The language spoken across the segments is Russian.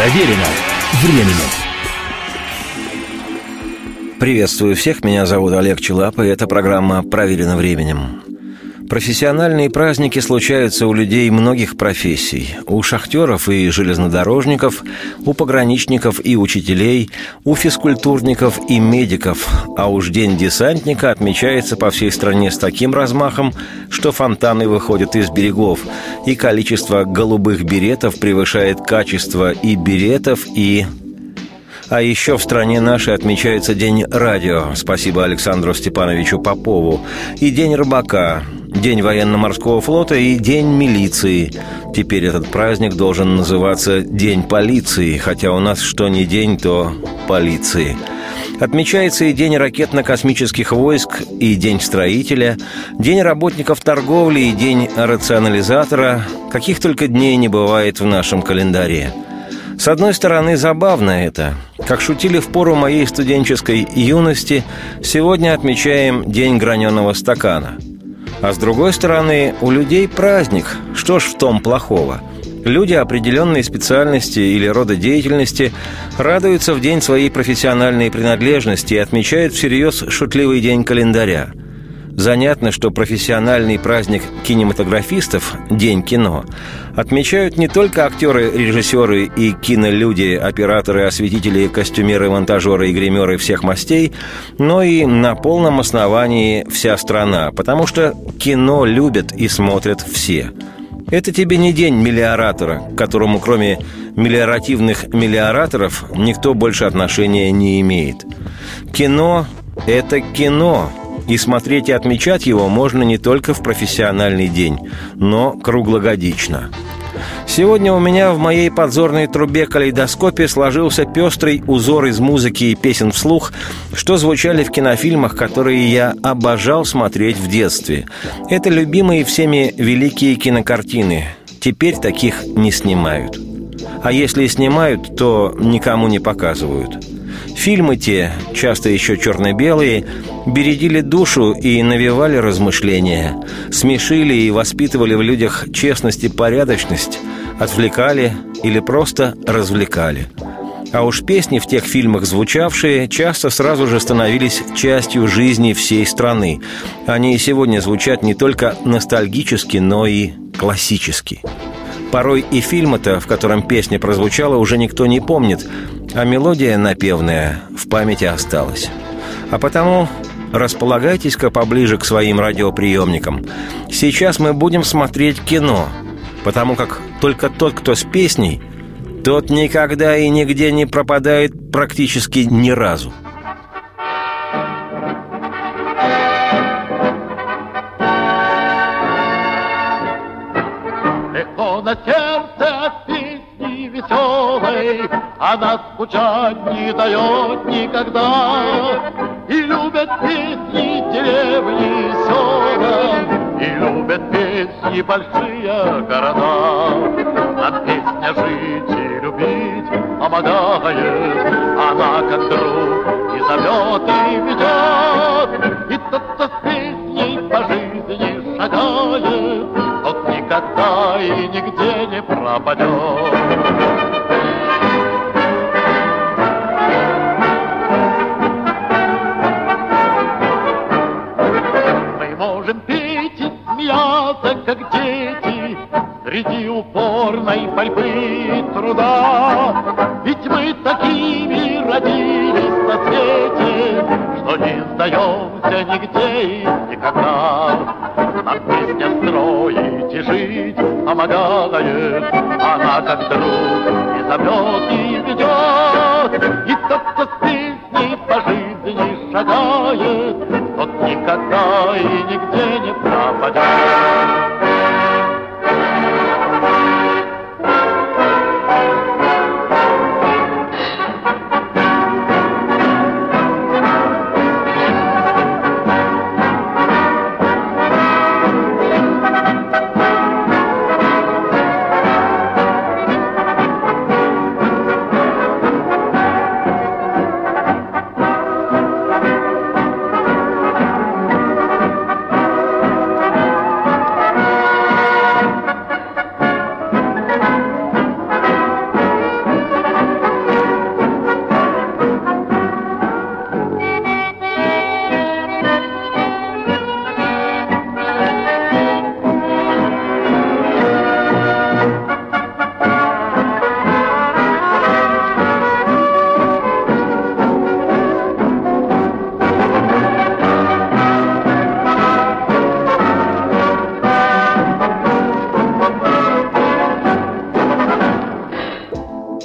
Проверено временем. Приветствую всех, меня зовут Олег Челап, и эта программа «Проверено временем». Профессиональные праздники случаются у людей многих профессий. У шахтеров и железнодорожников, у пограничников и учителей, у физкультурников и медиков. А уж День десантника отмечается по всей стране с таким размахом, что фонтаны выходят из берегов, и количество голубых беретов превышает качество и беретов, и а еще в стране нашей отмечается День радио, спасибо Александру Степановичу Попову, и День рыбака, День военно-морского флота и День милиции. Теперь этот праздник должен называться День полиции, хотя у нас что не день, то полиции. Отмечается и День ракетно-космических войск, и День строителя, День работников торговли и День рационализатора. Каких только дней не бывает в нашем календаре – с одной стороны, забавно это. Как шутили в пору моей студенческой юности, сегодня отмечаем День граненого стакана. А с другой стороны, у людей праздник. Что ж в том плохого? Люди определенной специальности или рода деятельности радуются в день своей профессиональной принадлежности и отмечают всерьез шутливый день календаря – Занятно, что профессиональный праздник кинематографистов «День кино» отмечают не только актеры, режиссеры и кинолюди, операторы, осветители, костюмеры, монтажеры и гримеры всех мастей, но и на полном основании вся страна, потому что кино любят и смотрят все. Это тебе не день миллиоратора, к которому кроме миллиоративных миллиораторов никто больше отношения не имеет. Кино – это кино – и смотреть и отмечать его можно не только в профессиональный день, но круглогодично. Сегодня у меня в моей подзорной трубе калейдоскопе сложился пестрый узор из музыки и песен вслух, что звучали в кинофильмах, которые я обожал смотреть в детстве. Это любимые всеми великие кинокартины. Теперь таких не снимают. А если и снимают, то никому не показывают. Фильмы те, часто еще черно-белые, бередили душу и навевали размышления, смешили и воспитывали в людях честность и порядочность, отвлекали или просто развлекали. А уж песни в тех фильмах звучавшие часто сразу же становились частью жизни всей страны. Они и сегодня звучат не только ностальгически, но и классически. Порой и фильма-то, в котором песня прозвучала, уже никто не помнит, а мелодия напевная в памяти осталась. А потому располагайтесь-ка поближе к своим радиоприемникам. Сейчас мы будем смотреть кино, потому как только тот, кто с песней, тот никогда и нигде не пропадает практически ни разу. На сердце песни веселой Она скучать не дает никогда. И любят песни деревни села И любят песни большие города. А песня жить и любить помогает Она как друг и зовет, и ведет И тот, кто с песней по жизни шагает никогда и нигде не пропадет. Можем петь и смеяться, как дети, Среди упорной борьбы труда. Ведь мы такими родились на свете, Что не сдаемся нигде и никогда. Нам песня строить и жить помогает, Она как друг и зовет, и ведет. И тот, кто с песней по жизни шагает, Тот никогда и нигде не пропадет.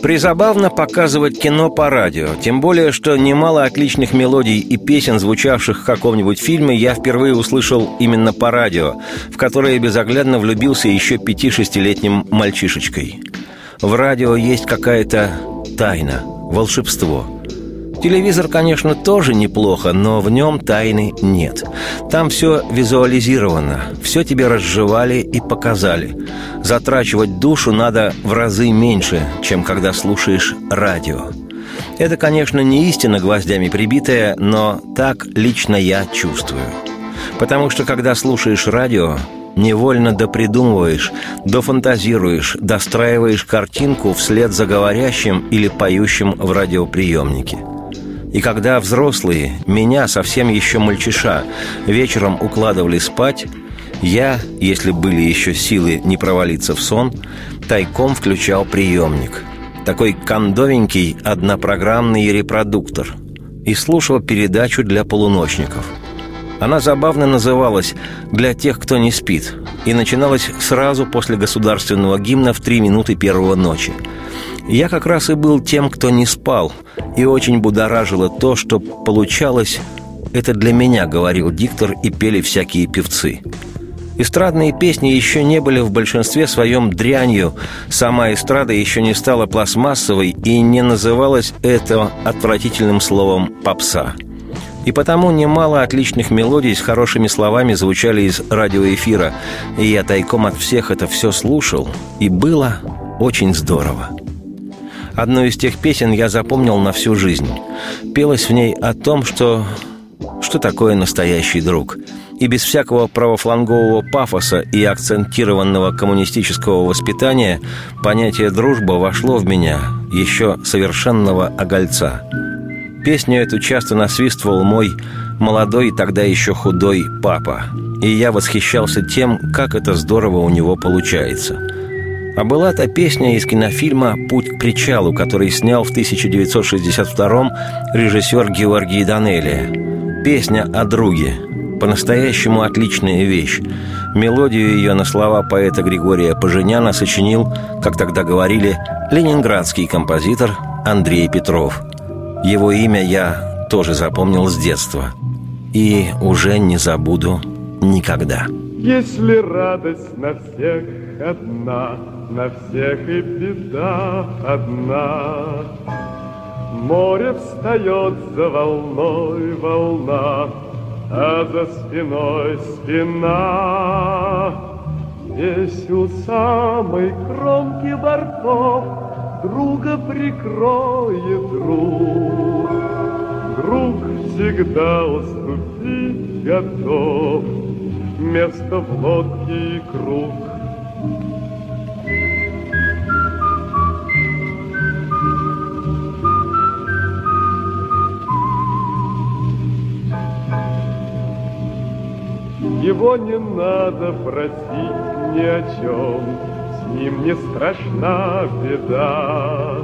Призабавно показывать кино по радио, тем более, что немало отличных мелодий и песен, звучавших в каком-нибудь фильме, я впервые услышал именно по радио, в которое безоглядно влюбился еще пяти-шестилетним мальчишечкой. В радио есть какая-то тайна, волшебство – Телевизор, конечно, тоже неплохо, но в нем тайны нет. Там все визуализировано, все тебе разжевали и показали. Затрачивать душу надо в разы меньше, чем когда слушаешь радио. Это, конечно, не истина гвоздями прибитая, но так лично я чувствую. Потому что, когда слушаешь радио, невольно допридумываешь, дофантазируешь, достраиваешь картинку вслед за говорящим или поющим в радиоприемнике – и когда взрослые, меня, совсем еще мальчиша, вечером укладывали спать, я, если были еще силы не провалиться в сон, тайком включал приемник. Такой кондовенький однопрограммный репродуктор. И слушал передачу для полуночников. Она забавно называлась «Для тех, кто не спит» и начиналась сразу после государственного гимна в три минуты первого ночи – я как раз и был тем, кто не спал, и очень будоражило то, что получалось «это для меня», — говорил диктор, и пели всякие певцы. Эстрадные песни еще не были в большинстве своем дрянью, сама эстрада еще не стала пластмассовой и не называлась это отвратительным словом «попса». И потому немало отличных мелодий с хорошими словами звучали из радиоэфира, и я тайком от всех это все слушал, и было очень здорово. Одну из тех песен я запомнил на всю жизнь. Пелось в ней о том, что... Что такое настоящий друг? И без всякого правофлангового пафоса и акцентированного коммунистического воспитания понятие «дружба» вошло в меня еще совершенного огольца. Песню эту часто насвистывал мой молодой, тогда еще худой папа. И я восхищался тем, как это здорово у него получается – а была та песня из кинофильма «Путь к причалу», который снял в 1962-м режиссер Георгий Данелия. Песня о друге. По-настоящему отличная вещь. Мелодию ее на слова поэта Григория Поженяна сочинил, как тогда говорили, ленинградский композитор Андрей Петров. Его имя я тоже запомнил с детства. И уже не забуду никогда. Если радость на всех одна, на всех и беда одна. Море встает за волной волна, а за спиной спина. Здесь у самой кромки бортов друга прикроет друг. Друг всегда уступить готов, место в лодке и круг Его не надо просить ни о чем, С ним не страшна беда.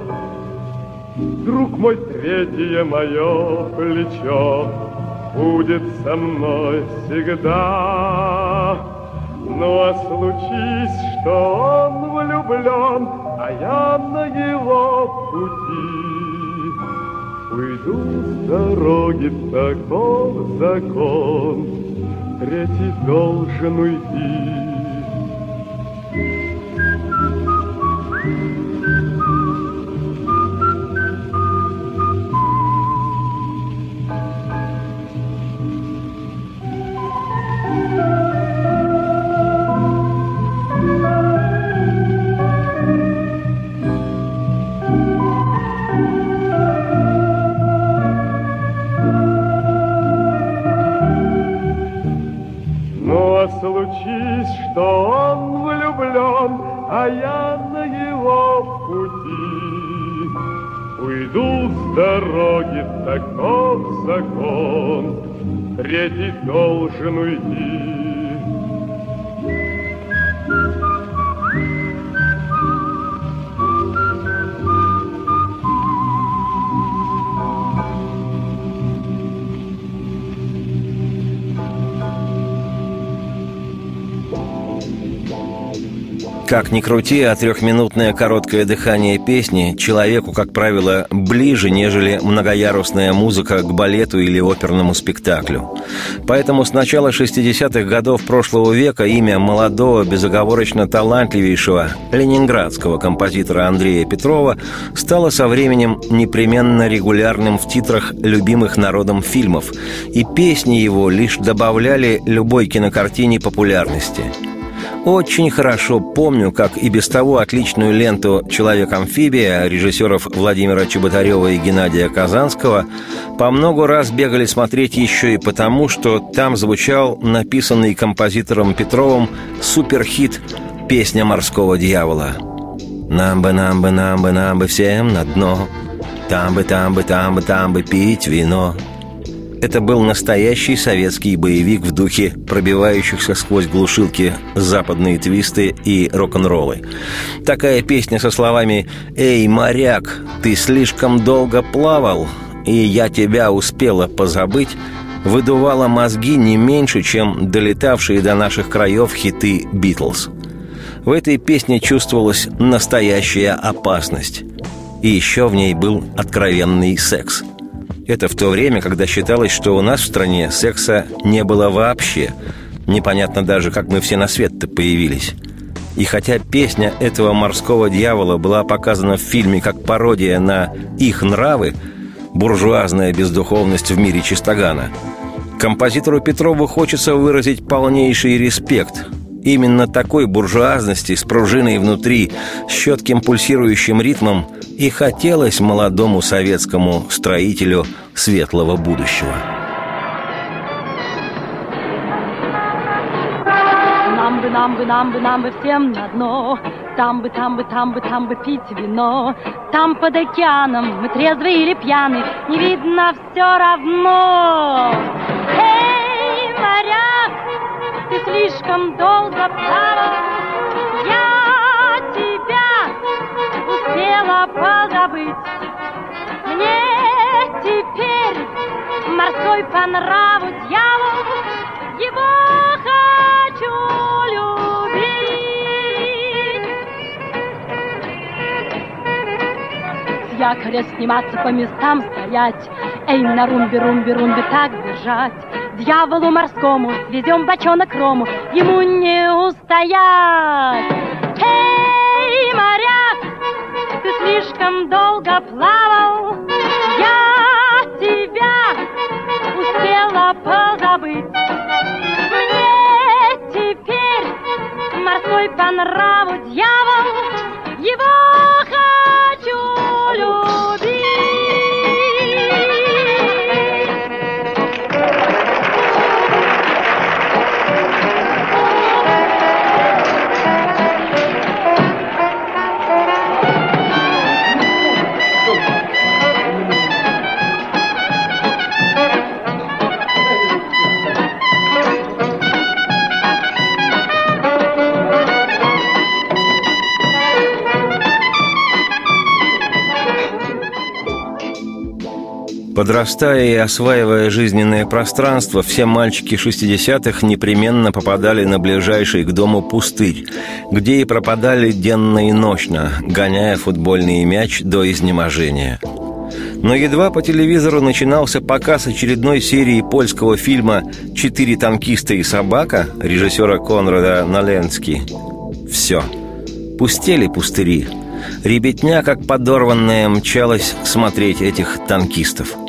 Друг мой, третье мое плечо Будет со мной всегда. Ну а случись, что он влюблен, А я на его пути, Уйду с дороги, таков закон, третий должен уйти. Должен уйти. Как ни крути, а трехминутное короткое дыхание песни человеку, как правило, ближе, нежели многоярусная музыка к балету или оперному спектаклю. Поэтому с начала 60-х годов прошлого века имя молодого, безоговорочно талантливейшего ленинградского композитора Андрея Петрова стало со временем непременно регулярным в титрах любимых народом фильмов, и песни его лишь добавляли любой кинокартине популярности – очень хорошо помню, как и без того отличную ленту «Человек-амфибия» режиссеров Владимира Чеботарева и Геннадия Казанского по много раз бегали смотреть еще и потому, что там звучал написанный композитором Петровым суперхит «Песня морского дьявола». «Нам бы, нам бы, нам бы, нам бы всем на дно, там бы, там бы, там бы, там бы пить вино». Это был настоящий советский боевик в духе пробивающихся сквозь глушилки западные твисты и рок-н-роллы. Такая песня со словами «Эй, моряк, ты слишком долго плавал, и я тебя успела позабыть» выдувала мозги не меньше, чем долетавшие до наших краев хиты «Битлз». В этой песне чувствовалась настоящая опасность. И еще в ней был откровенный секс – это в то время, когда считалось, что у нас в стране секса не было вообще. Непонятно даже, как мы все на свет-то появились. И хотя песня этого морского дьявола была показана в фильме как пародия на их нравы, буржуазная бездуховность в мире чистогана, композитору Петрову хочется выразить полнейший респект – Именно такой буржуазности с пружиной внутри, с четким пульсирующим ритмом и хотелось молодому советскому строителю светлого будущего. Нам бы, нам бы, нам бы, нам бы всем на дно, там бы, там бы, там бы, там бы пить вино, там под океаном мы трезвые или пьяны, не видно все равно. Эй, слишком долго плавал, я тебя успела позабыть. Мне теперь морской по нраву дьявол, его хочу любить. С якоря сниматься, по местам стоять, эй, на румбе, румбе, румбе так держать. Дьяволу морскому везем бочонок рому, ему не устоять. Эй, моряк, ты слишком долго плавал, я тебя успела позабыть. Мне теперь морской по нраву дьявол, его Подрастая и осваивая жизненное пространство, все мальчики 60-х непременно попадали на ближайший к дому пустырь, где и пропадали денно и ночно, гоняя футбольный мяч до изнеможения. Но едва по телевизору начинался показ очередной серии польского фильма «Четыре танкиста и собака» режиссера Конрада Наленски, все. Пустели пустыри. Ребятня, как подорванная, мчалась смотреть этих танкистов –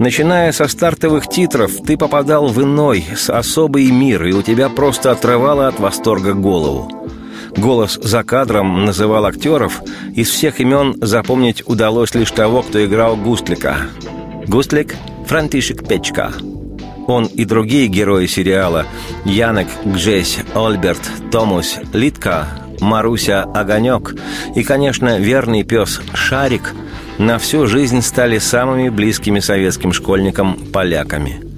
Начиная со стартовых титров, ты попадал в иной, с особый мир, и у тебя просто отрывало от восторга голову. Голос за кадром называл актеров, из всех имен запомнить удалось лишь того, кто играл Густлика. Густлик – Франтишек Печка. Он и другие герои сериала – Янек, Гжесь, Ольберт, Томус, Литка, Маруся, Огонек и, конечно, верный пес Шарик – на всю жизнь стали самыми близкими советским школьникам поляками.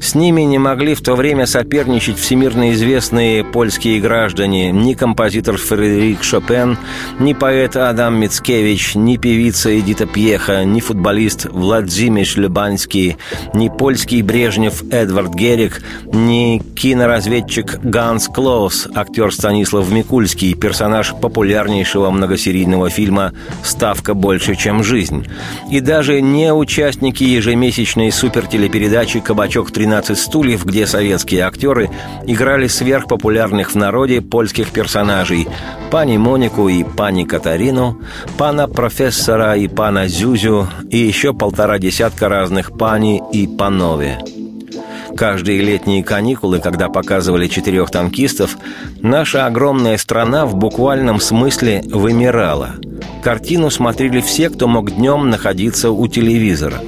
С ними не могли в то время соперничать всемирно известные польские граждане, ни композитор Фредерик Шопен, ни поэт Адам Мицкевич, ни певица Эдита Пьеха, ни футболист Владимир Любанский, ни польский Брежнев Эдвард Герик, ни киноразведчик Ганс Клоус, актер Станислав Микульский, персонаж популярнейшего многосерийного фильма «Ставка больше, чем жизнь». И даже не участники ежемесячной супертелепередачи «Кабачок 13 стульев», где советские актеры играли сверхпопулярных в народе польских персонажей пани Монику и пани Катарину, пана профессора и пана Зюзю и еще полтора десятка разных пани и панове. Каждые летние каникулы, когда показывали четырех танкистов, наша огромная страна в буквальном смысле вымирала. Картину смотрели все, кто мог днем находиться у телевизора.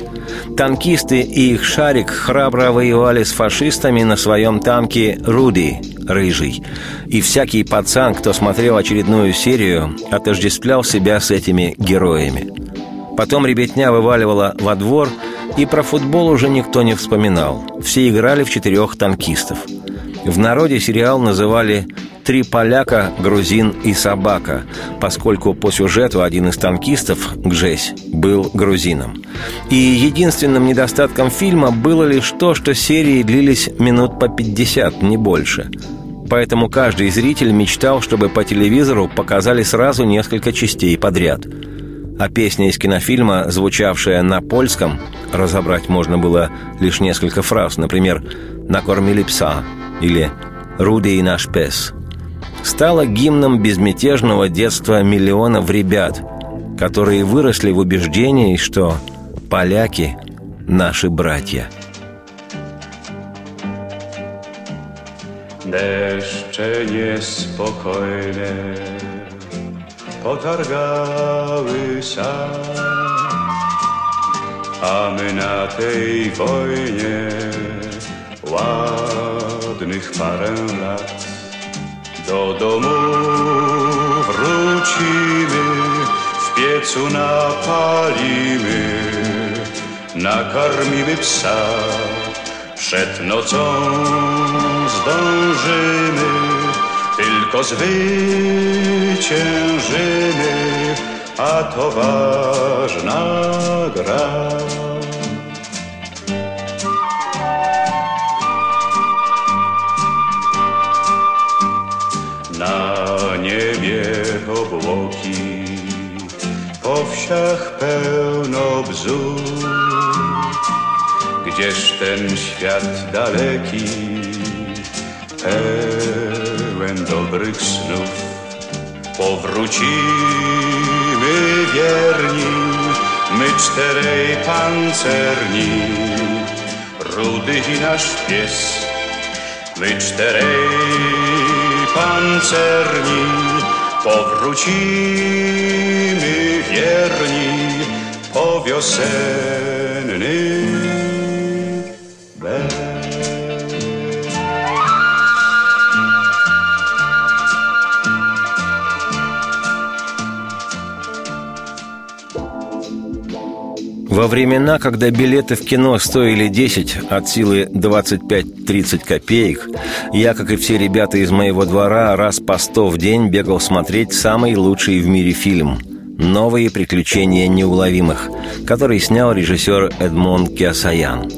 Танкисты и их шарик храбро воевали с фашистами на своем танке «Руди», рыжий. И всякий пацан, кто смотрел очередную серию, отождествлял себя с этими героями. Потом ребятня вываливала во двор, и про футбол уже никто не вспоминал. Все играли в четырех танкистов. В народе сериал называли «Три поляка, грузин и собака», поскольку по сюжету один из танкистов, Гжесь, был грузином. И единственным недостатком фильма было лишь то, что серии длились минут по 50, не больше – Поэтому каждый зритель мечтал, чтобы по телевизору показали сразу несколько частей подряд. А песня из кинофильма, звучавшая на польском, разобрать можно было лишь несколько фраз, например «Накормили пса» или «Руди и наш пес», стала гимном безмятежного детства миллионов ребят, которые выросли в убеждении, что поляки – наши братья – Deszcze niespokojne potargały sad, a my na tej wojnie ładnych parę lat. Do domu wrócimy, w piecu napalimy, nakarmimy psa przed nocą zdążymy, tylko zwyciężymy, a to ważna gra. Po wsiach pełno bzów, gdzież ten świat daleki pełen dobrych snów. Powrócimy wierni, my czterej pancerni, rudy i nasz pies. My czterej pancerni, powrócimy wierni po wiosennym Во времена, когда билеты в кино стоили 10 от силы 25-30 копеек, я, как и все ребята из моего двора, раз по 100 в день бегал смотреть самый лучший в мире фильм «Новые приключения неуловимых», который снял режиссер Эдмон Киасаян.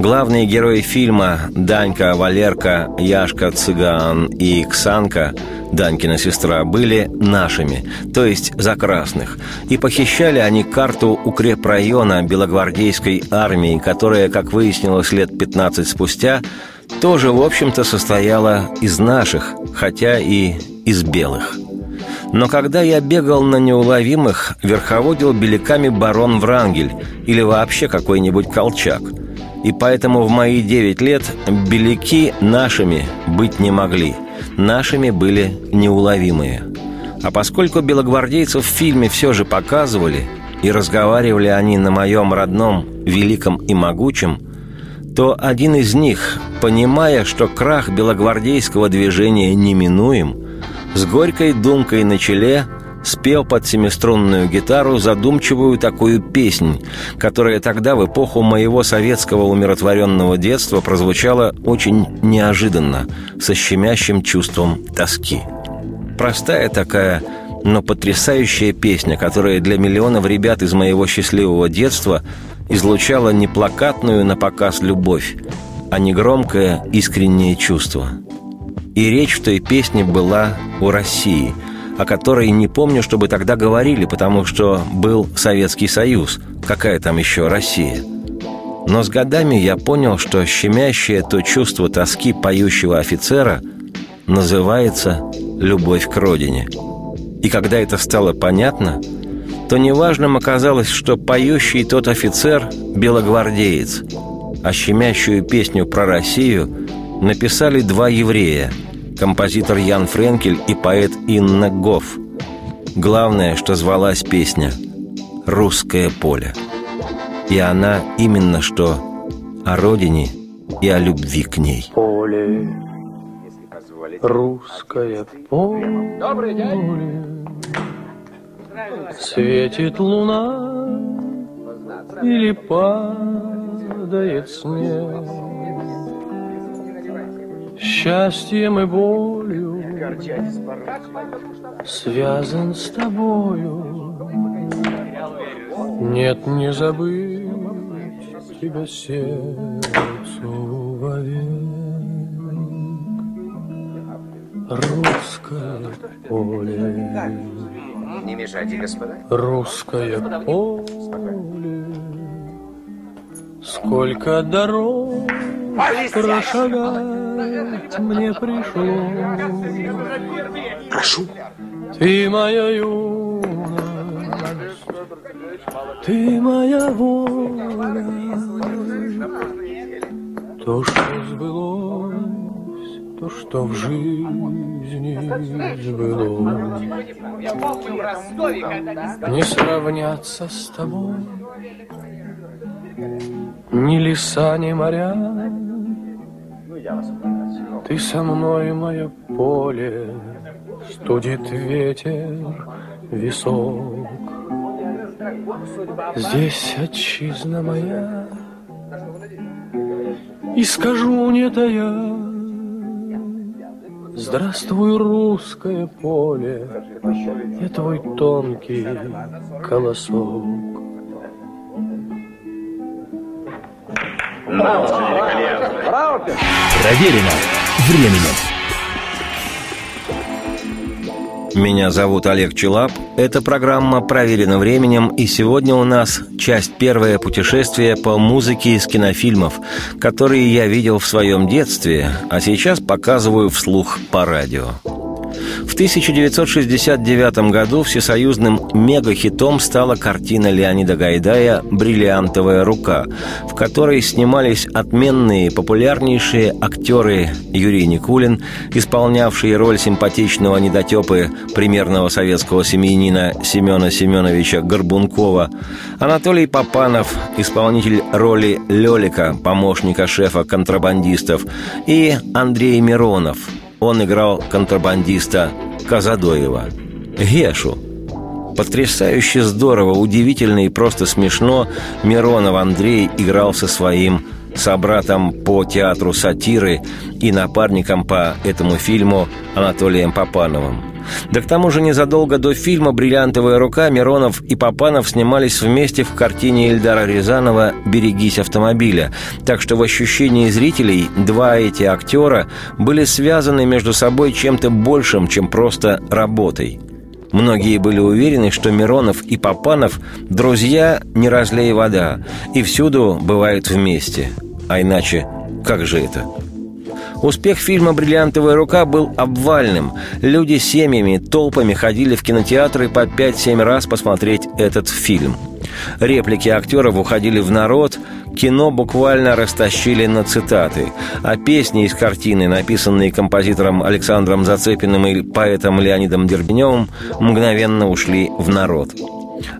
Главные герои фильма Данька, Валерка, Яшка, Цыган и Ксанка, Данькина сестра, были нашими, то есть за красных. И похищали они карту укрепрайона белогвардейской армии, которая, как выяснилось лет 15 спустя, тоже, в общем-то, состояла из наших, хотя и из белых. Но когда я бегал на неуловимых, верховодил беляками барон Врангель или вообще какой-нибудь колчак – и поэтому в мои девять лет беляки нашими быть не могли. Нашими были неуловимые. А поскольку белогвардейцев в фильме все же показывали, и разговаривали они на моем родном, великом и могучем, то один из них, понимая, что крах белогвардейского движения неминуем, с горькой думкой на челе спел под семиструнную гитару задумчивую такую песнь, которая тогда, в эпоху моего советского умиротворенного детства, прозвучала очень неожиданно, со щемящим чувством тоски. Простая такая, но потрясающая песня, которая для миллионов ребят из моего счастливого детства излучала не плакатную на показ любовь, а негромкое искреннее чувство. И речь в той песне была о России – о которой не помню, чтобы тогда говорили, потому что был Советский Союз, какая там еще Россия. Но с годами я понял, что щемящее то чувство тоски поющего офицера называется «любовь к родине». И когда это стало понятно, то неважным оказалось, что поющий тот офицер – белогвардеец, а щемящую песню про Россию написали два еврея – композитор Ян Френкель и поэт Инна Гофф. Главное, что звалась песня «Русское поле». И она именно что о родине и о любви к ней. Поле, русское поле, Добрый день. Светит луна или падает снег счастьем и болью связан с тобою. Нет, не забыть тебя сердцу вовек. Русское поле. Не мешайте, господа. Русское поле. Сколько дорог прошагать мне пришлось. Прошу. Ты моя юность, ты моя воля. То, что сбылось, то, что в жизни сбылось. Не сравняться с тобой ни леса, ни моря. Ты со мной, мое поле, студит ветер висок. Здесь отчизна моя, и скажу не тая, Здравствуй, русское поле, я твой тонкий колосок. Проверено временем. Меня зовут Олег Челап. Это программа «Проверено временем», и сегодня у нас часть первое путешествие по музыке из кинофильмов, которые я видел в своем детстве, а сейчас показываю вслух по радио. В 1969 году всесоюзным мегахитом стала картина Леонида Гайдая «Бриллиантовая рука», в которой снимались отменные, популярнейшие актеры Юрий Никулин, исполнявший роль симпатичного недотепы примерного советского семьянина Семена Семеновича Горбункова, Анатолий Попанов, исполнитель роли Лелика, помощника шефа контрабандистов, и Андрей Миронов – он играл контрабандиста Казадоева, Гешу. Потрясающе здорово, удивительно и просто смешно Миронов Андрей играл со своим собратом по театру сатиры и напарником по этому фильму Анатолием Попановым. Да к тому же незадолго до фильма «Бриллиантовая рука» Миронов и Попанов снимались вместе в картине Эльдара Рязанова «Берегись автомобиля». Так что в ощущении зрителей два эти актера были связаны между собой чем-то большим, чем просто работой. Многие были уверены, что Миронов и Попанов – друзья не разлей вода, и всюду бывают вместе. А иначе, как же это? Успех фильма «Бриллиантовая рука» был обвальным. Люди семьями, толпами ходили в кинотеатры по 5-7 раз посмотреть этот фильм. Реплики актеров уходили в народ, кино буквально растащили на цитаты, а песни из картины, написанные композитором Александром Зацепиным и поэтом Леонидом Дербеневым, мгновенно ушли в народ.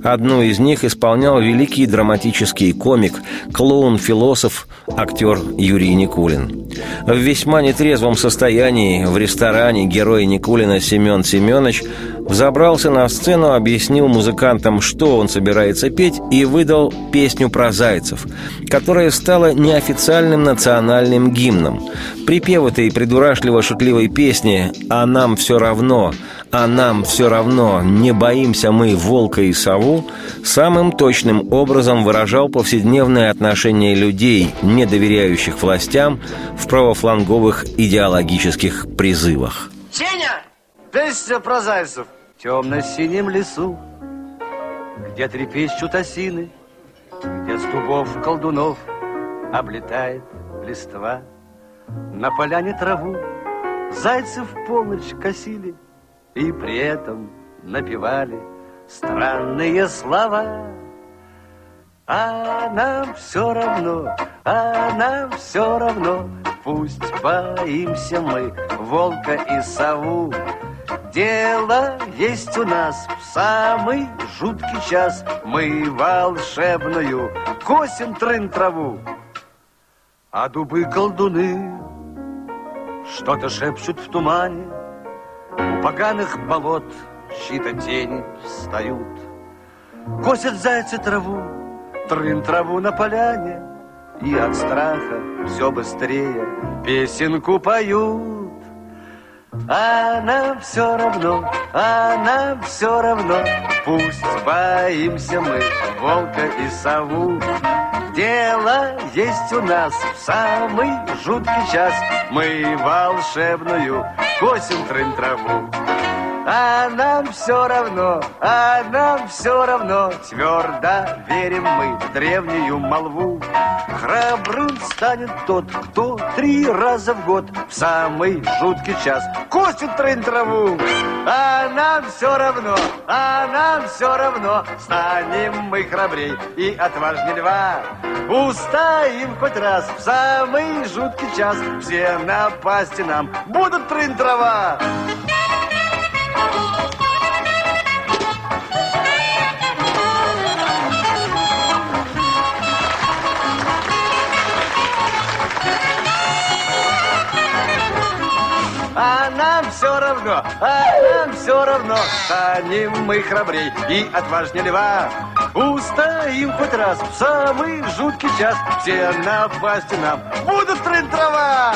Одну из них исполнял великий драматический комик, клоун-философ, актер Юрий Никулин. В весьма нетрезвом состоянии в ресторане герой Никулина Семен Семенович взобрался на сцену, объяснил музыкантам, что он собирается петь, и выдал песню про зайцев, которая стала неофициальным национальным гимном. Припев этой придурашливо-шутливой песни «А нам все равно», «А нам все равно», «Не боимся мы волка и сову» самым точным образом выражал повседневное отношение людей, не доверяющих властям, в правофланговых идеологических призывах. Сеня! Песня про зайцев. В темно-синем лесу, где трепещут осины, где с дубов колдунов облетает листва. На поляне траву зайцы в полночь косили и при этом напевали странные слова. А нам все равно, а нам все равно, Пусть боимся мы волка и сову. Дело есть у нас в самый жуткий час. Мы волшебную косим трын траву. А дубы колдуны что-то шепчут в тумане. Поганых болот щита тени встают. Косят зайцы траву, трын траву на поляне, И от страха все быстрее песенку поют. А нам все равно, а нам все равно, Пусть боимся мы волка и сову. Дело есть у нас в самый жуткий час, Мы волшебную косим трын траву. А нам все равно, а нам все равно, Твердо верим мы в древнюю молву. Храбрым станет тот, кто три раза в год В самый жуткий час косит трын траву. А нам все равно, а нам все равно, Станем мы храбрей и отважней льва. Устоим хоть раз в самый жуткий час, Все напасти нам будут трын трава. А нам все равно, а нам все равно, станем мы храбрей и отважнее льва. Устоим хоть раз в самый жуткий час, все напасти нам будут трын трава.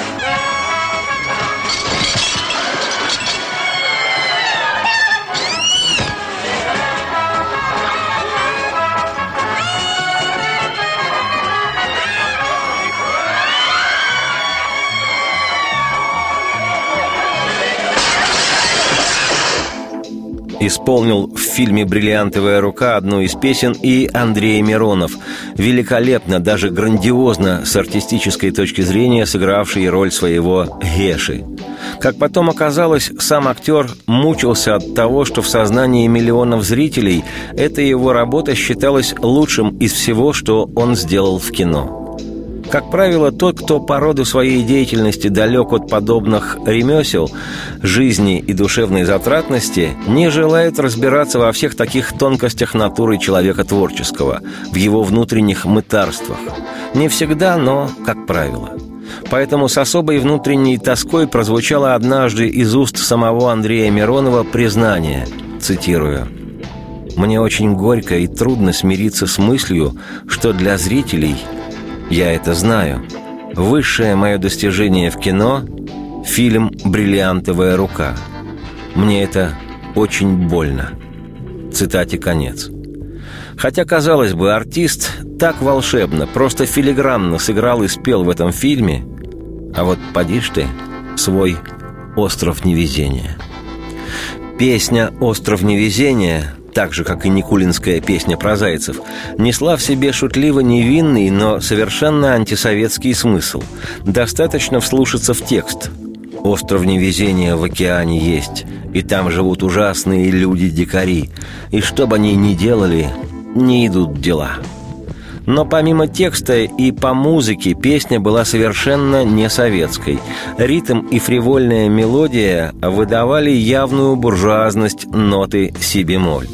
Исполнил в фильме «Бриллиантовая рука» одну из песен и Андрей Миронов, великолепно, даже грандиозно с артистической точки зрения сыгравший роль своего Геши. Как потом оказалось, сам актер мучился от того, что в сознании миллионов зрителей эта его работа считалась лучшим из всего, что он сделал в кино. Как правило, тот, кто по роду своей деятельности далек от подобных ремесел, жизни и душевной затратности, не желает разбираться во всех таких тонкостях натуры человека творческого, в его внутренних мытарствах. Не всегда, но как правило. Поэтому с особой внутренней тоской прозвучало однажды из уст самого Андрея Миронова признание, цитирую, «Мне очень горько и трудно смириться с мыслью, что для зрителей – я это знаю. Высшее мое достижение в кино – фильм «Бриллиантовая рука». Мне это очень больно. Цитате конец. Хотя, казалось бы, артист так волшебно, просто филигранно сыграл и спел в этом фильме, а вот поди ж ты, свой «Остров невезения». Песня «Остров невезения» так же, как и Никулинская песня про зайцев, несла в себе шутливо невинный, но совершенно антисоветский смысл. Достаточно вслушаться в текст. «Остров невезения в океане есть, и там живут ужасные люди-дикари, и что бы они ни делали, не идут дела». Но помимо текста и по музыке песня была совершенно не советской. Ритм и фривольная мелодия выдавали явную буржуазность ноты си-бемоль.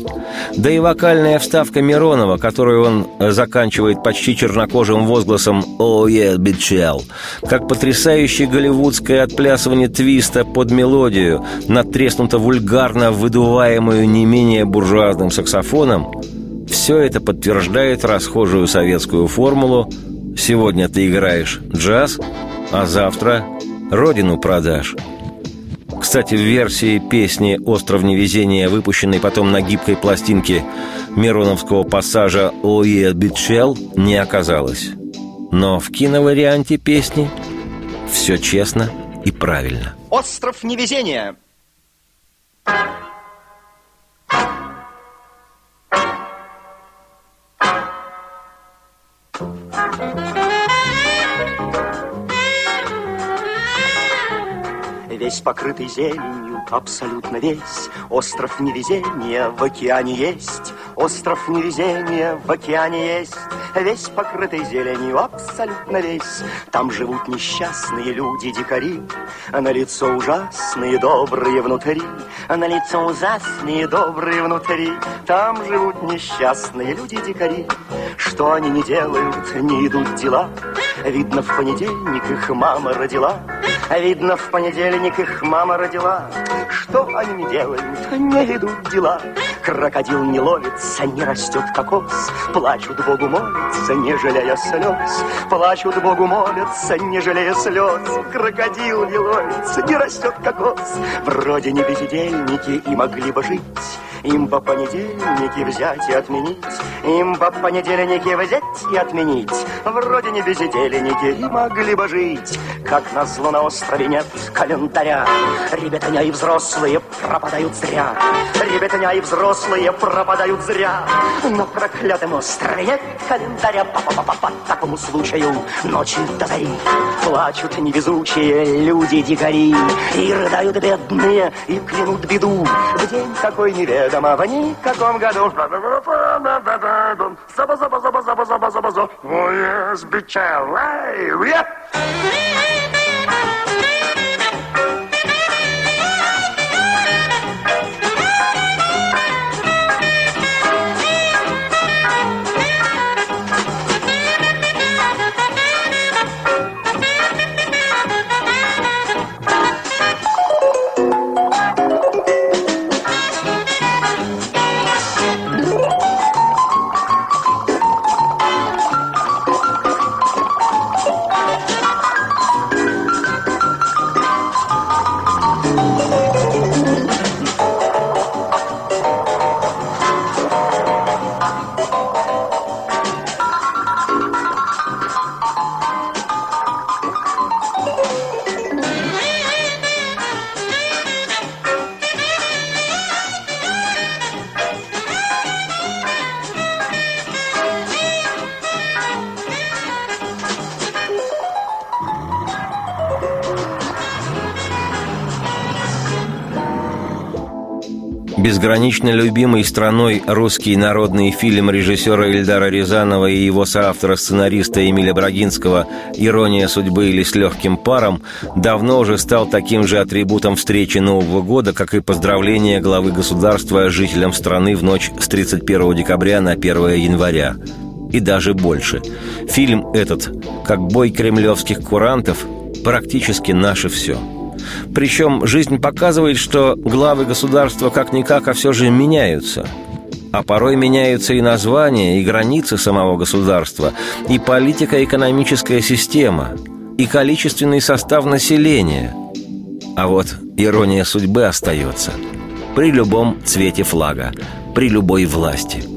Да и вокальная вставка Миронова, которую он заканчивает почти чернокожим возгласом «Oh yeah, bitchel», как потрясающее голливудское отплясывание твиста под мелодию, натреснуто вульгарно выдуваемую не менее буржуазным саксофоном – все это подтверждает расхожую советскую формулу «Сегодня ты играешь джаз, а завтра родину продашь». Кстати, в версии песни «Остров невезения», выпущенной потом на гибкой пластинке Мироновского пассажа «Ое Бичел», не оказалось. Но в киноварианте песни все честно и правильно. «Остров невезения» Весь покрытый зеленью, абсолютно весь. Остров невезения в океане есть. Остров невезения в океане есть. Весь покрытый зеленью, абсолютно весь. Там живут несчастные люди-дикари А на лицо ужасные, добрые внутри. На лицо ужасные, добрые внутри. Там живут несчастные люди-дикари Что они не делают, не идут дела Видно, в понедельник их мама родила. Видно, в понедельник их мама родила. Что они не делают, не идут дела. Крокодил не ловится, не растет кокос. Плачут Богу молятся, не жалея слез. Плачут Богу молятся, не жалея слез. Крокодил не ловится, не растет кокос. Вроде не бездельники и могли бы жить им по понедельнике взять и отменить. Им по понедельнике взять и отменить. Вроде не бездельники и могли бы жить. Как назло на острове нет календаря. Ребятня и взрослые пропадают зря. Ребятня и взрослые пропадают зря. На проклятом острове нет календаря. По, -по, -по, -по, такому случаю ночи до зари Плачут невезучие люди-дикари И рыдают бедные, и клянут беду. В день такой неведомо, в никаком году Заба-заба-заба-заба-заба-заба Ой, сбичал, ай, Безгранично любимый страной русский народный фильм режиссера Ильдара Рязанова и его соавтора-сценариста Эмиля Брагинского «Ирония судьбы» или «С легким паром» давно уже стал таким же атрибутом встречи Нового года, как и поздравление главы государства жителям страны в ночь с 31 декабря на 1 января. И даже больше. Фильм этот, как бой кремлевских курантов, практически наше все – причем жизнь показывает, что главы государства как-никак, а все же меняются. А порой меняются и названия, и границы самого государства, и политико-экономическая система, и количественный состав населения. А вот ирония судьбы остается при любом цвете флага, при любой власти –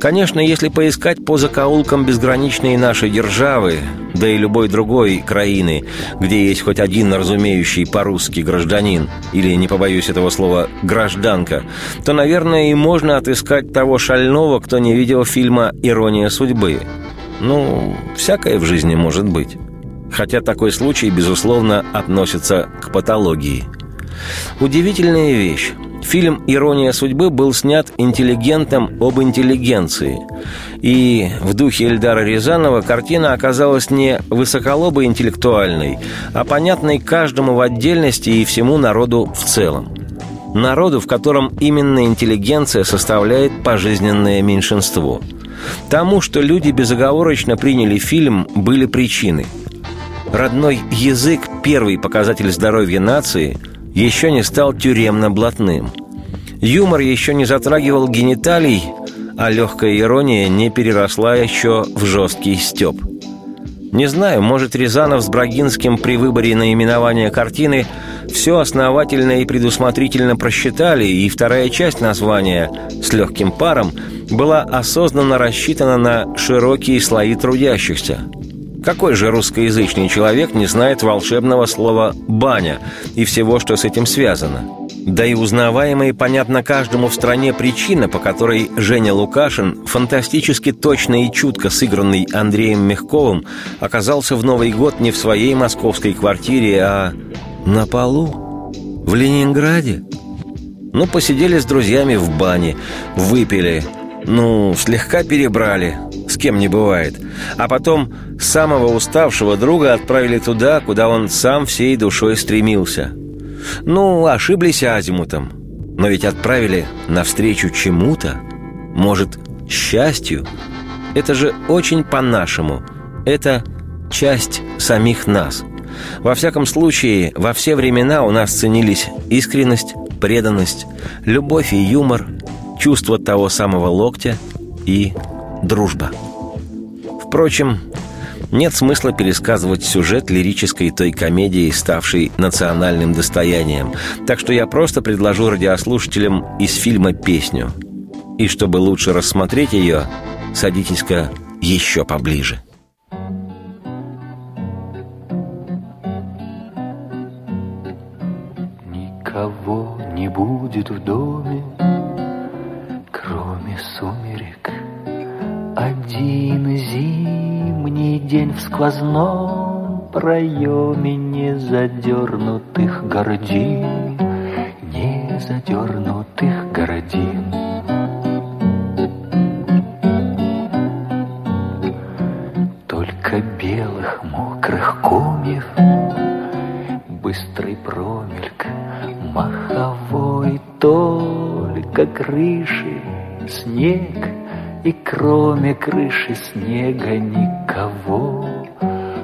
Конечно, если поискать по закоулкам безграничной нашей державы, да и любой другой краины, где есть хоть один разумеющий по-русски гражданин, или, не побоюсь этого слова, гражданка, то, наверное, и можно отыскать того шального, кто не видел фильма «Ирония судьбы». Ну, всякое в жизни может быть. Хотя такой случай, безусловно, относится к патологии. Удивительная вещь. Фильм «Ирония судьбы» был снят интеллигентом об интеллигенции. И в духе Эльдара Рязанова картина оказалась не высоколобой интеллектуальной, а понятной каждому в отдельности и всему народу в целом. Народу, в котором именно интеллигенция составляет пожизненное меньшинство. Тому, что люди безоговорочно приняли фильм, были причины. Родной язык, первый показатель здоровья нации – еще не стал тюремно-блатным. Юмор еще не затрагивал гениталий, а легкая ирония не переросла еще в жесткий степ. Не знаю, может, Рязанов с Брагинским при выборе наименования картины все основательно и предусмотрительно просчитали, и вторая часть названия «С легким паром» была осознанно рассчитана на широкие слои трудящихся – какой же русскоязычный человек не знает волшебного слова «баня» и всего, что с этим связано? Да и узнаваемая и понятна каждому в стране причина, по которой Женя Лукашин, фантастически точно и чутко сыгранный Андреем Мягковым, оказался в Новый год не в своей московской квартире, а на полу, в Ленинграде. Ну, посидели с друзьями в бане, выпили, ну, слегка перебрали, кем не бывает. А потом самого уставшего друга отправили туда, куда он сам всей душой стремился. Ну, ошиблись азимутом. Но ведь отправили навстречу чему-то, может, счастью. Это же очень по-нашему. Это часть самих нас. Во всяком случае, во все времена у нас ценились искренность, преданность, любовь и юмор, чувство того самого локтя и дружба. Впрочем, нет смысла пересказывать сюжет лирической той комедии, ставшей национальным достоянием. Так что я просто предложу радиослушателям из фильма песню. И чтобы лучше рассмотреть ее, садитесь-ка еще поближе. Никого не будет в доме, кроме сумерек. Один зимний день в сквозном проеме не задернутых гордин, не задернутых гордин. Только белых мокрых комьев быстрый промельк маховой, только крыши снег — и кроме крыши снега никого,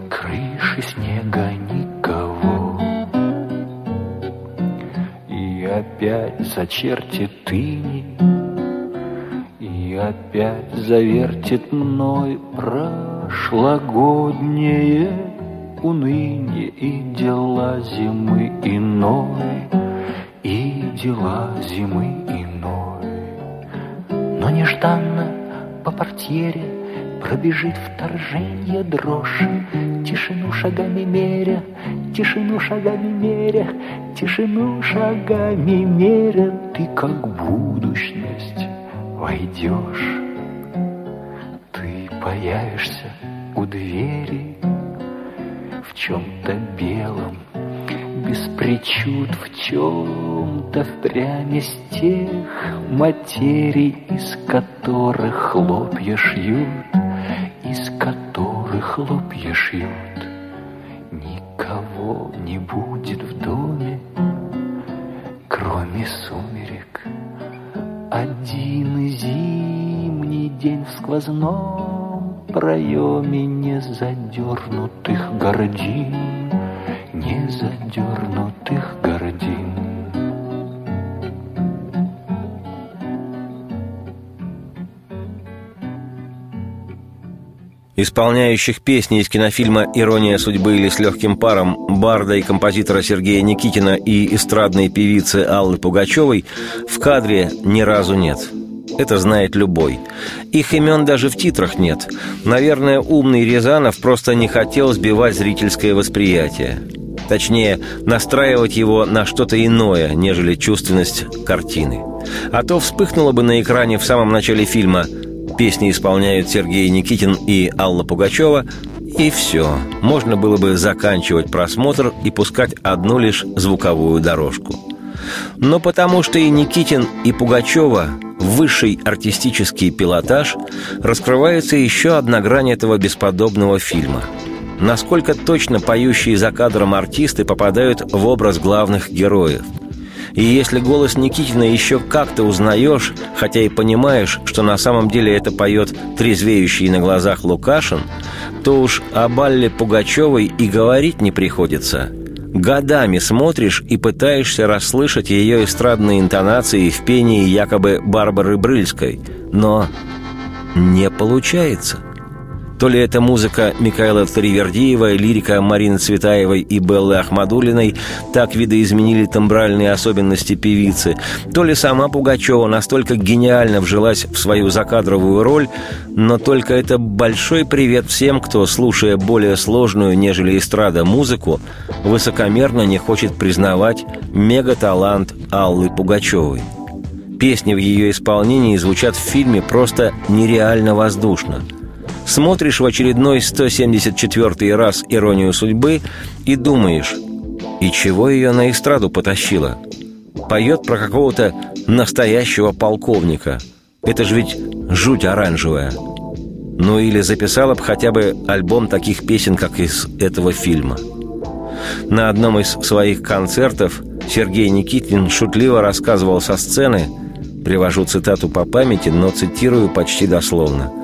крыши снега никого. И опять зачертит тыни, и опять завертит мной прошлогоднее уныние и дела зимы иной, и дела зимы иной. Но нежданно по портьере Пробежит вторжение дрожь, Тишину шагами меря, Тишину шагами меря, Тишину шагами меря, Ты как будущность войдешь. Ты появишься у двери В чем-то белом, без причуд в чем-то впрямь из тех материй, из которых хлопья шьют, хлопья шьют. Никого не будет в доме, кроме сумерек. Один зимний день в сквозном проеме не задернутых гордин не задернутых гордин. Исполняющих песни из кинофильма «Ирония судьбы» или «С легким паром» барда и композитора Сергея Никитина и эстрадной певицы Аллы Пугачевой в кадре ни разу нет – это знает любой. Их имен даже в титрах нет. Наверное, умный Рязанов просто не хотел сбивать зрительское восприятие. Точнее, настраивать его на что-то иное, нежели чувственность картины. А то вспыхнуло бы на экране в самом начале фильма Песни исполняют Сергей Никитин и Алла Пугачева, и все. Можно было бы заканчивать просмотр и пускать одну лишь звуковую дорожку. но потому что и Никитин, и Пугачева высший артистический пилотаж, раскрывается еще одна грань этого бесподобного фильма. Насколько точно поющие за кадром артисты попадают в образ главных героев. И если голос Никитина еще как-то узнаешь, хотя и понимаешь, что на самом деле это поет трезвеющий на глазах Лукашин, то уж о Балле Пугачевой и говорить не приходится – Годами смотришь и пытаешься расслышать ее эстрадные интонации в пении якобы Барбары Брыльской, но не получается – то ли это музыка Михаила Таривердиева, лирика Марины Цветаевой и Беллы Ахмадулиной так видоизменили тембральные особенности певицы, то ли сама Пугачева настолько гениально вжилась в свою закадровую роль, но только это большой привет всем, кто, слушая более сложную, нежели эстрада, музыку, высокомерно не хочет признавать мегаталант Аллы Пугачевой. Песни в ее исполнении звучат в фильме просто нереально воздушно – Смотришь в очередной 174 раз «Иронию судьбы» и думаешь, и чего ее на эстраду потащило? Поет про какого-то настоящего полковника. Это же ведь жуть оранжевая. Ну или записала бы хотя бы альбом таких песен, как из этого фильма. На одном из своих концертов Сергей Никитин шутливо рассказывал со сцены, привожу цитату по памяти, но цитирую почти дословно –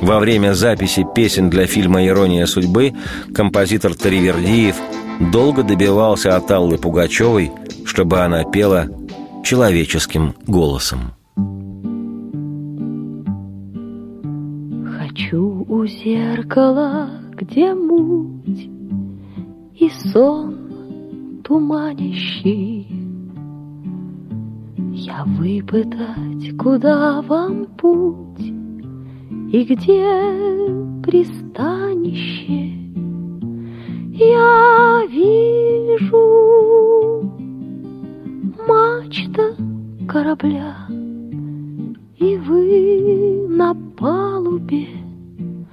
во время записи песен для фильма «Ирония судьбы» композитор Таривердиев долго добивался от Аллы Пугачевой, чтобы она пела человеческим голосом. Хочу у зеркала, где муть и сон туманящий. Я выпытать, куда вам путь, и где пристанище? Я вижу мачта корабля, и вы на палубе,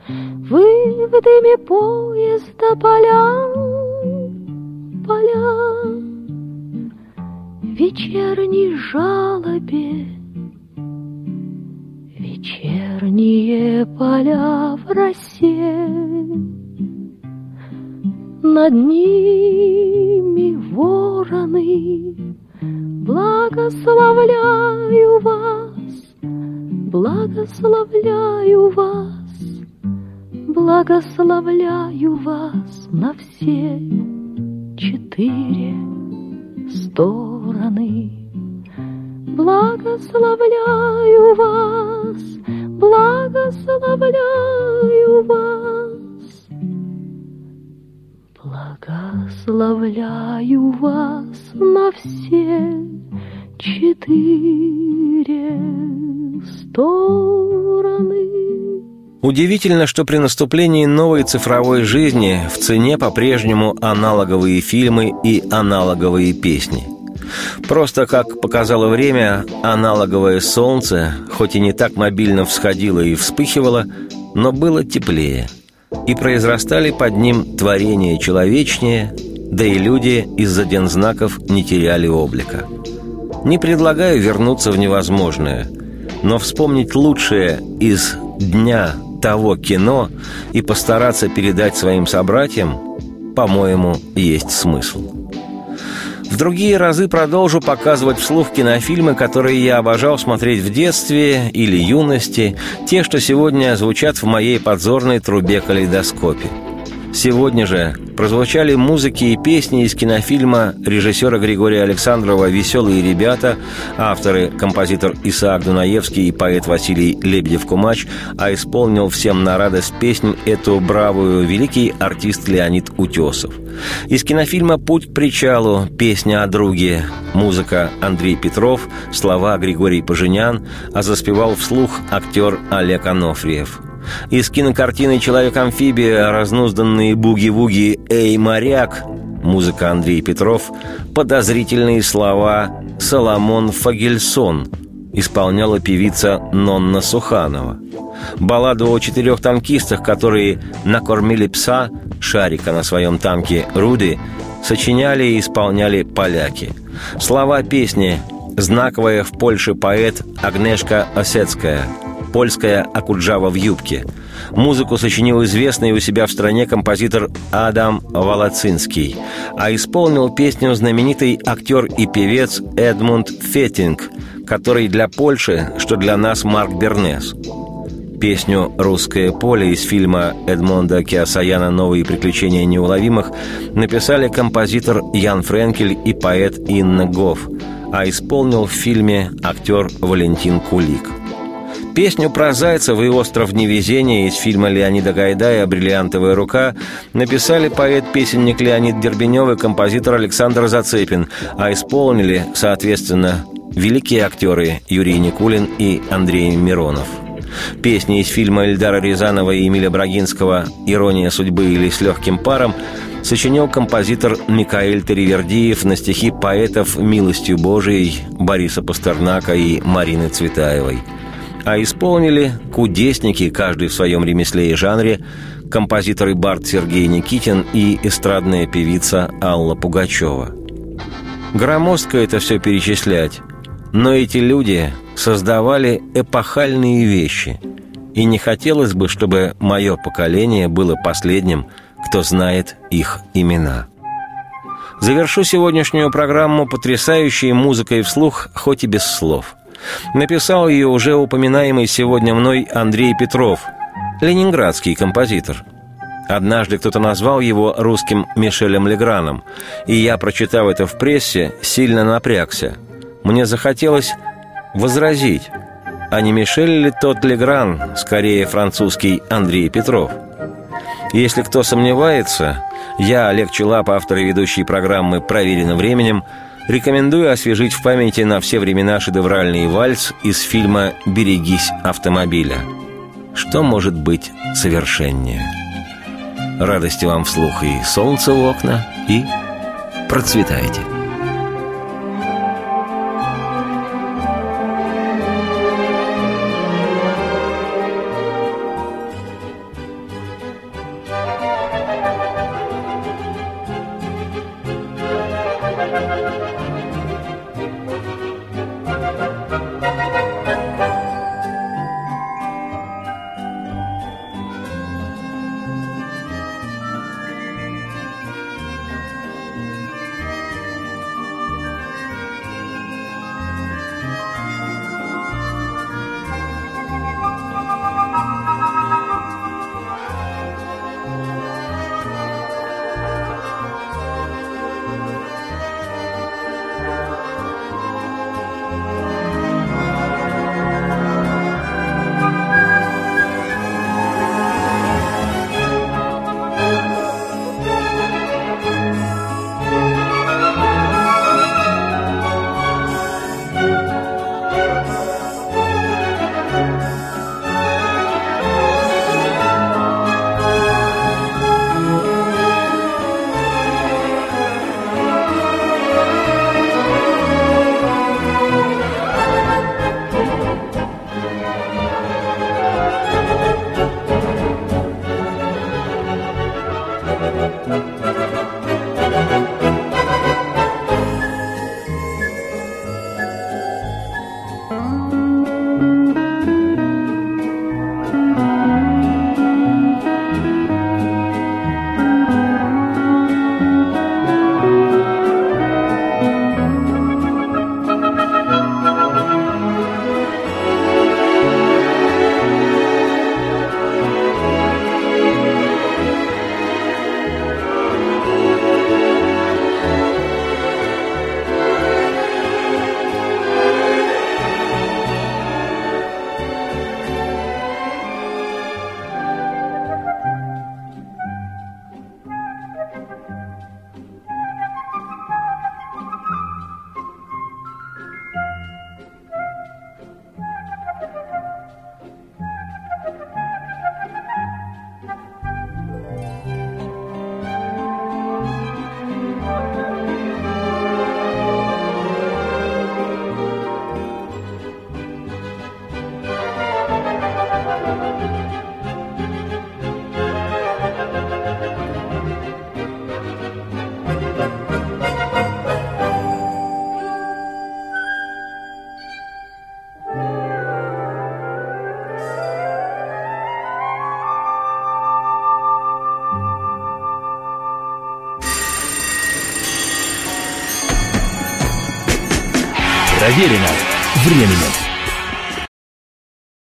вы в дыме поезда поля, поля, вечерней жалобе Вечерние поля в росе, Над ними вороны, Благословляю вас, благословляю вас, Благословляю вас на все четыре стороны. Благословляю вас, благословляю вас. Благословляю вас на все четыре стороны. Удивительно, что при наступлении новой цифровой жизни в цене по-прежнему аналоговые фильмы и аналоговые песни – Просто, как показало время, аналоговое солнце, хоть и не так мобильно всходило и вспыхивало, но было теплее. И произрастали под ним творения человечнее, да и люди из-за дензнаков не теряли облика. Не предлагаю вернуться в невозможное, но вспомнить лучшее из дня того кино и постараться передать своим собратьям, по-моему, есть смысл. В другие разы продолжу показывать вслух кинофильмы, которые я обожал смотреть в детстве или юности, те, что сегодня звучат в моей подзорной трубе калейдоскопе. Сегодня же прозвучали музыки и песни из кинофильма режиссера Григория Александрова «Веселые ребята», авторы – композитор Исаак Дунаевский и поэт Василий Лебедев-Кумач, а исполнил всем на радость песнь эту бравую великий артист Леонид Утесов. Из кинофильма «Путь к причалу» песня о друге, музыка Андрей Петров, слова Григорий Поженян, а заспевал вслух актер Олег Анофриев – из кинокартины «Человек-амфибия» разнузданные буги-вуги «Эй, моряк» музыка Андрей Петров, подозрительные слова Соломон Фагельсон исполняла певица Нонна Суханова. Балладу о четырех танкистах, которые накормили пса, шарика на своем танке Руды, сочиняли и исполняли поляки – Слова песни знаковая в Польше поэт Агнешка Осецкая, польская Акуджава в юбке. Музыку сочинил известный у себя в стране композитор Адам Волоцинский, а исполнил песню знаменитый актер и певец Эдмунд Феттинг, который для Польши, что для нас Марк Бернес. Песню «Русское поле» из фильма Эдмонда Киасаяна «Новые приключения неуловимых» написали композитор Ян Френкель и поэт Инна Гофф – а исполнил в фильме актер Валентин Кулик. Песню про Зайцева и «Остров невезения» из фильма Леонида Гайдая «Бриллиантовая рука» написали поэт-песенник Леонид Дербенев и композитор Александр Зацепин, а исполнили, соответственно, великие актеры Юрий Никулин и Андрей Миронов. Песни из фильма Эльдара Рязанова и Эмиля Брагинского «Ирония судьбы» или «С легким паром» сочинил композитор Микаэль Теревердиев на стихи поэтов «Милостью Божией» Бориса Пастернака и Марины Цветаевой. А исполнили кудесники, каждый в своем ремесле и жанре, композиторы Барт Сергей Никитин и эстрадная певица Алла Пугачева. Громоздко это все перечислять, но эти люди создавали эпохальные вещи, и не хотелось бы, чтобы мое поколение было последним – кто знает их имена. Завершу сегодняшнюю программу потрясающей музыкой вслух, хоть и без слов. Написал ее уже упоминаемый сегодня мной Андрей Петров, ленинградский композитор. Однажды кто-то назвал его русским Мишелем Леграном, и я, прочитав это в прессе, сильно напрягся. Мне захотелось возразить, а не Мишель ли тот Легран, скорее французский Андрей Петров – если кто сомневается, я, Олег Челап, автор и ведущий программы «Проверено временем», рекомендую освежить в памяти на все времена шедевральный вальс из фильма «Берегись автомобиля». Что может быть совершеннее? Радости вам вслух и солнце в окна, и процветайте!